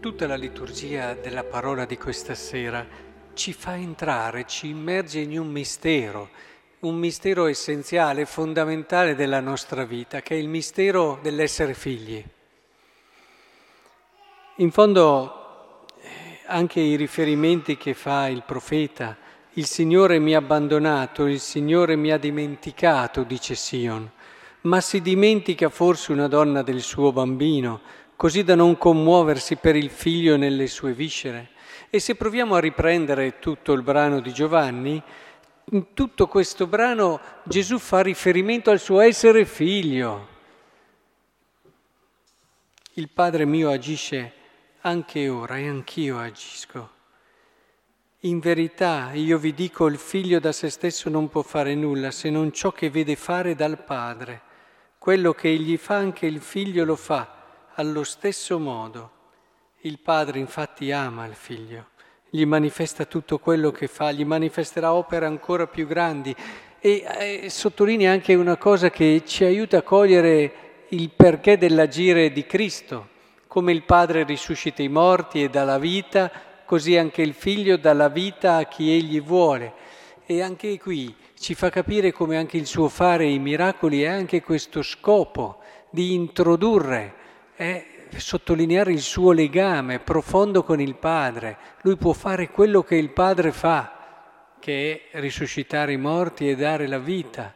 Tutta la liturgia della parola di questa sera ci fa entrare, ci immerge in un mistero, un mistero essenziale, fondamentale della nostra vita, che è il mistero dell'essere figli. In fondo eh, anche i riferimenti che fa il profeta, il Signore mi ha abbandonato, il Signore mi ha dimenticato, dice Sion, ma si dimentica forse una donna del suo bambino, così da non commuoversi per il figlio nelle sue viscere. E se proviamo a riprendere tutto il brano di Giovanni, in tutto questo brano Gesù fa riferimento al suo essere figlio. Il Padre mio agisce anche ora e anch'io agisco. In verità io vi dico, il figlio da se stesso non può fare nulla se non ciò che vede fare dal Padre. Quello che egli fa anche il figlio lo fa allo stesso modo. Il padre infatti ama il figlio, gli manifesta tutto quello che fa, gli manifesterà opere ancora più grandi e, e sottolinea anche una cosa che ci aiuta a cogliere il perché dell'agire di Cristo. Come il Padre risuscita i morti e dà la vita, così anche il Figlio dà la vita a chi egli vuole. E anche qui ci fa capire come anche il suo fare i miracoli è anche questo scopo di introdurre è sottolineare il suo legame profondo con il Padre. Lui può fare quello che il Padre fa, che è risuscitare i morti e dare la vita.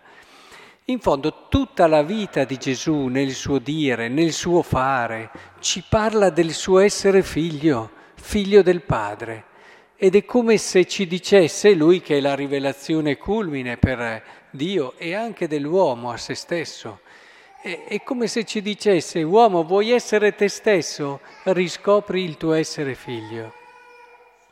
In fondo tutta la vita di Gesù nel suo dire, nel suo fare, ci parla del suo essere figlio, figlio del Padre. Ed è come se ci dicesse lui che è la rivelazione culmine per Dio e anche dell'uomo a se stesso. È, è come se ci dicesse, uomo, vuoi essere te stesso? Riscopri il tuo essere figlio.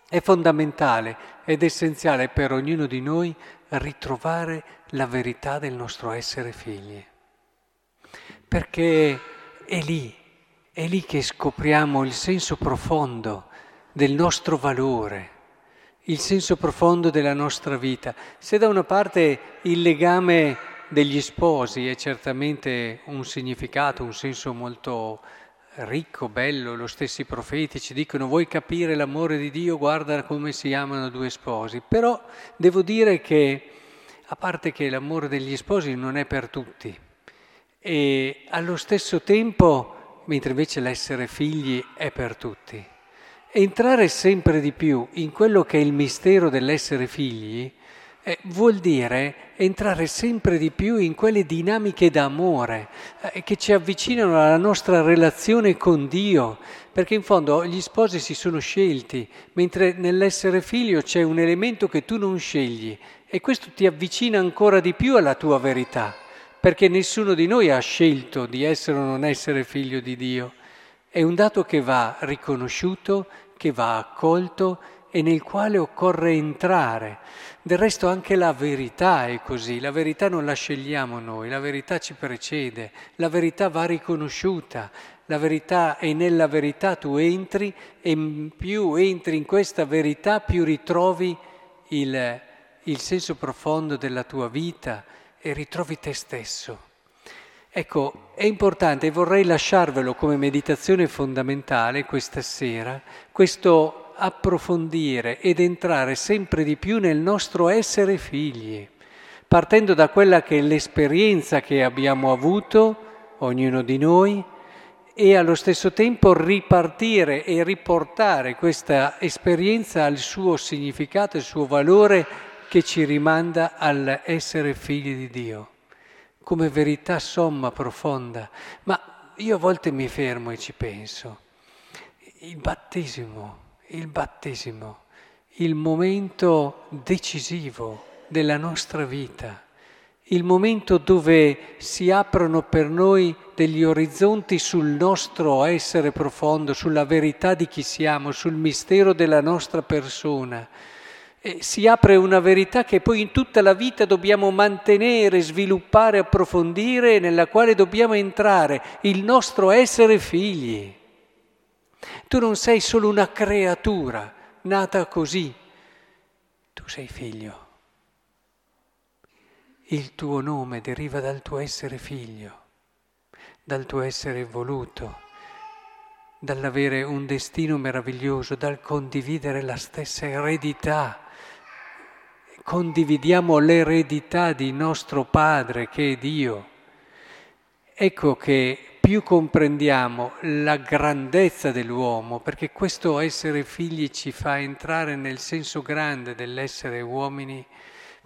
È fondamentale ed essenziale per ognuno di noi ritrovare la verità del nostro essere figli. Perché è lì, è lì che scopriamo il senso profondo del nostro valore, il senso profondo della nostra vita. Se da una parte il legame degli sposi è certamente un significato, un senso molto ricco, bello, lo stessi profeti ci dicono vuoi capire l'amore di Dio, guarda come si amano due sposi, però devo dire che a parte che l'amore degli sposi non è per tutti e allo stesso tempo, mentre invece l'essere figli è per tutti, entrare sempre di più in quello che è il mistero dell'essere figli, eh, vuol dire entrare sempre di più in quelle dinamiche d'amore eh, che ci avvicinano alla nostra relazione con Dio, perché in fondo gli sposi si sono scelti, mentre nell'essere figlio c'è un elemento che tu non scegli e questo ti avvicina ancora di più alla tua verità, perché nessuno di noi ha scelto di essere o non essere figlio di Dio. È un dato che va riconosciuto, che va accolto e nel quale occorre entrare. Del resto anche la verità è così, la verità non la scegliamo noi, la verità ci precede, la verità va riconosciuta, la verità e nella verità tu entri e più entri in questa verità più ritrovi il, il senso profondo della tua vita e ritrovi te stesso. Ecco, è importante e vorrei lasciarvelo come meditazione fondamentale questa sera, questo approfondire ed entrare sempre di più nel nostro essere figli, partendo da quella che è l'esperienza che abbiamo avuto, ognuno di noi, e allo stesso tempo ripartire e riportare questa esperienza al suo significato, al suo valore che ci rimanda all'essere figli di Dio, come verità somma, profonda. Ma io a volte mi fermo e ci penso. Il battesimo il battesimo, il momento decisivo della nostra vita, il momento dove si aprono per noi degli orizzonti sul nostro essere profondo, sulla verità di chi siamo, sul mistero della nostra persona. E si apre una verità che poi in tutta la vita dobbiamo mantenere, sviluppare, approfondire, nella quale dobbiamo entrare, il nostro essere figli. Tu non sei solo una creatura nata così, tu sei figlio. Il tuo nome deriva dal tuo essere figlio, dal tuo essere voluto, dall'avere un destino meraviglioso, dal condividere la stessa eredità. Condividiamo l'eredità di nostro Padre che è Dio. Ecco che più comprendiamo la grandezza dell'uomo, perché questo essere figli ci fa entrare nel senso grande dell'essere uomini,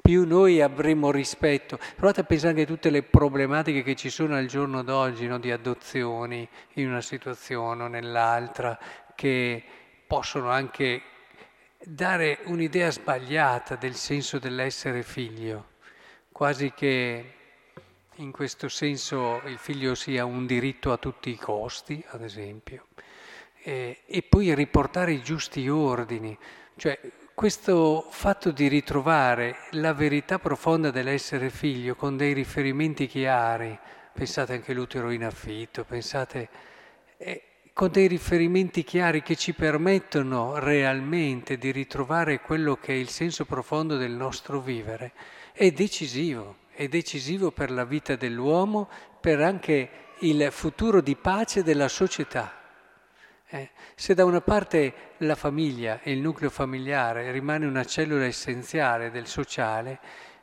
più noi avremo rispetto. Provate a pensare anche a tutte le problematiche che ci sono al giorno d'oggi no, di adozioni in una situazione o nell'altra, che possono anche dare un'idea sbagliata del senso dell'essere figlio, quasi che in questo senso il figlio sia un diritto a tutti i costi, ad esempio, e, e poi riportare i giusti ordini. Cioè, questo fatto di ritrovare la verità profonda dell'essere figlio con dei riferimenti chiari, pensate anche all'utero in affitto, pensate eh, con dei riferimenti chiari che ci permettono realmente di ritrovare quello che è il senso profondo del nostro vivere, è decisivo, è decisivo per la vita dell'uomo, per anche il futuro di pace della società. Eh, se da una parte la famiglia e il nucleo familiare rimane una cellula essenziale del sociale,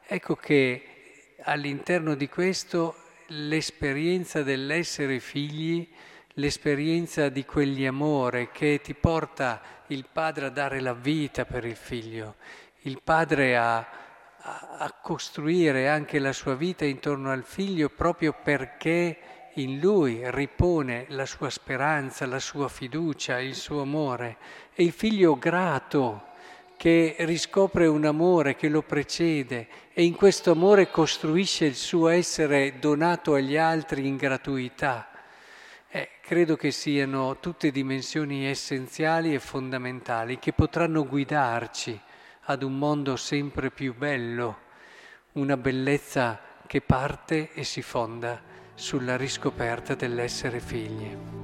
ecco che all'interno di questo l'esperienza dell'essere figli, l'esperienza di quegli amore che ti porta il padre a dare la vita per il figlio, il padre a, a, costruire anche la sua vita intorno al figlio proprio perché in lui ripone la sua speranza, la sua fiducia, il suo amore. È il figlio grato che riscopre un amore che lo precede e in questo amore costruisce il suo essere donato agli altri in gratuità. Eh, credo che siano tutte dimensioni essenziali e fondamentali che potranno guidarci ad un mondo sempre più bello, una bellezza che parte e si fonda sulla riscoperta dell'essere figli.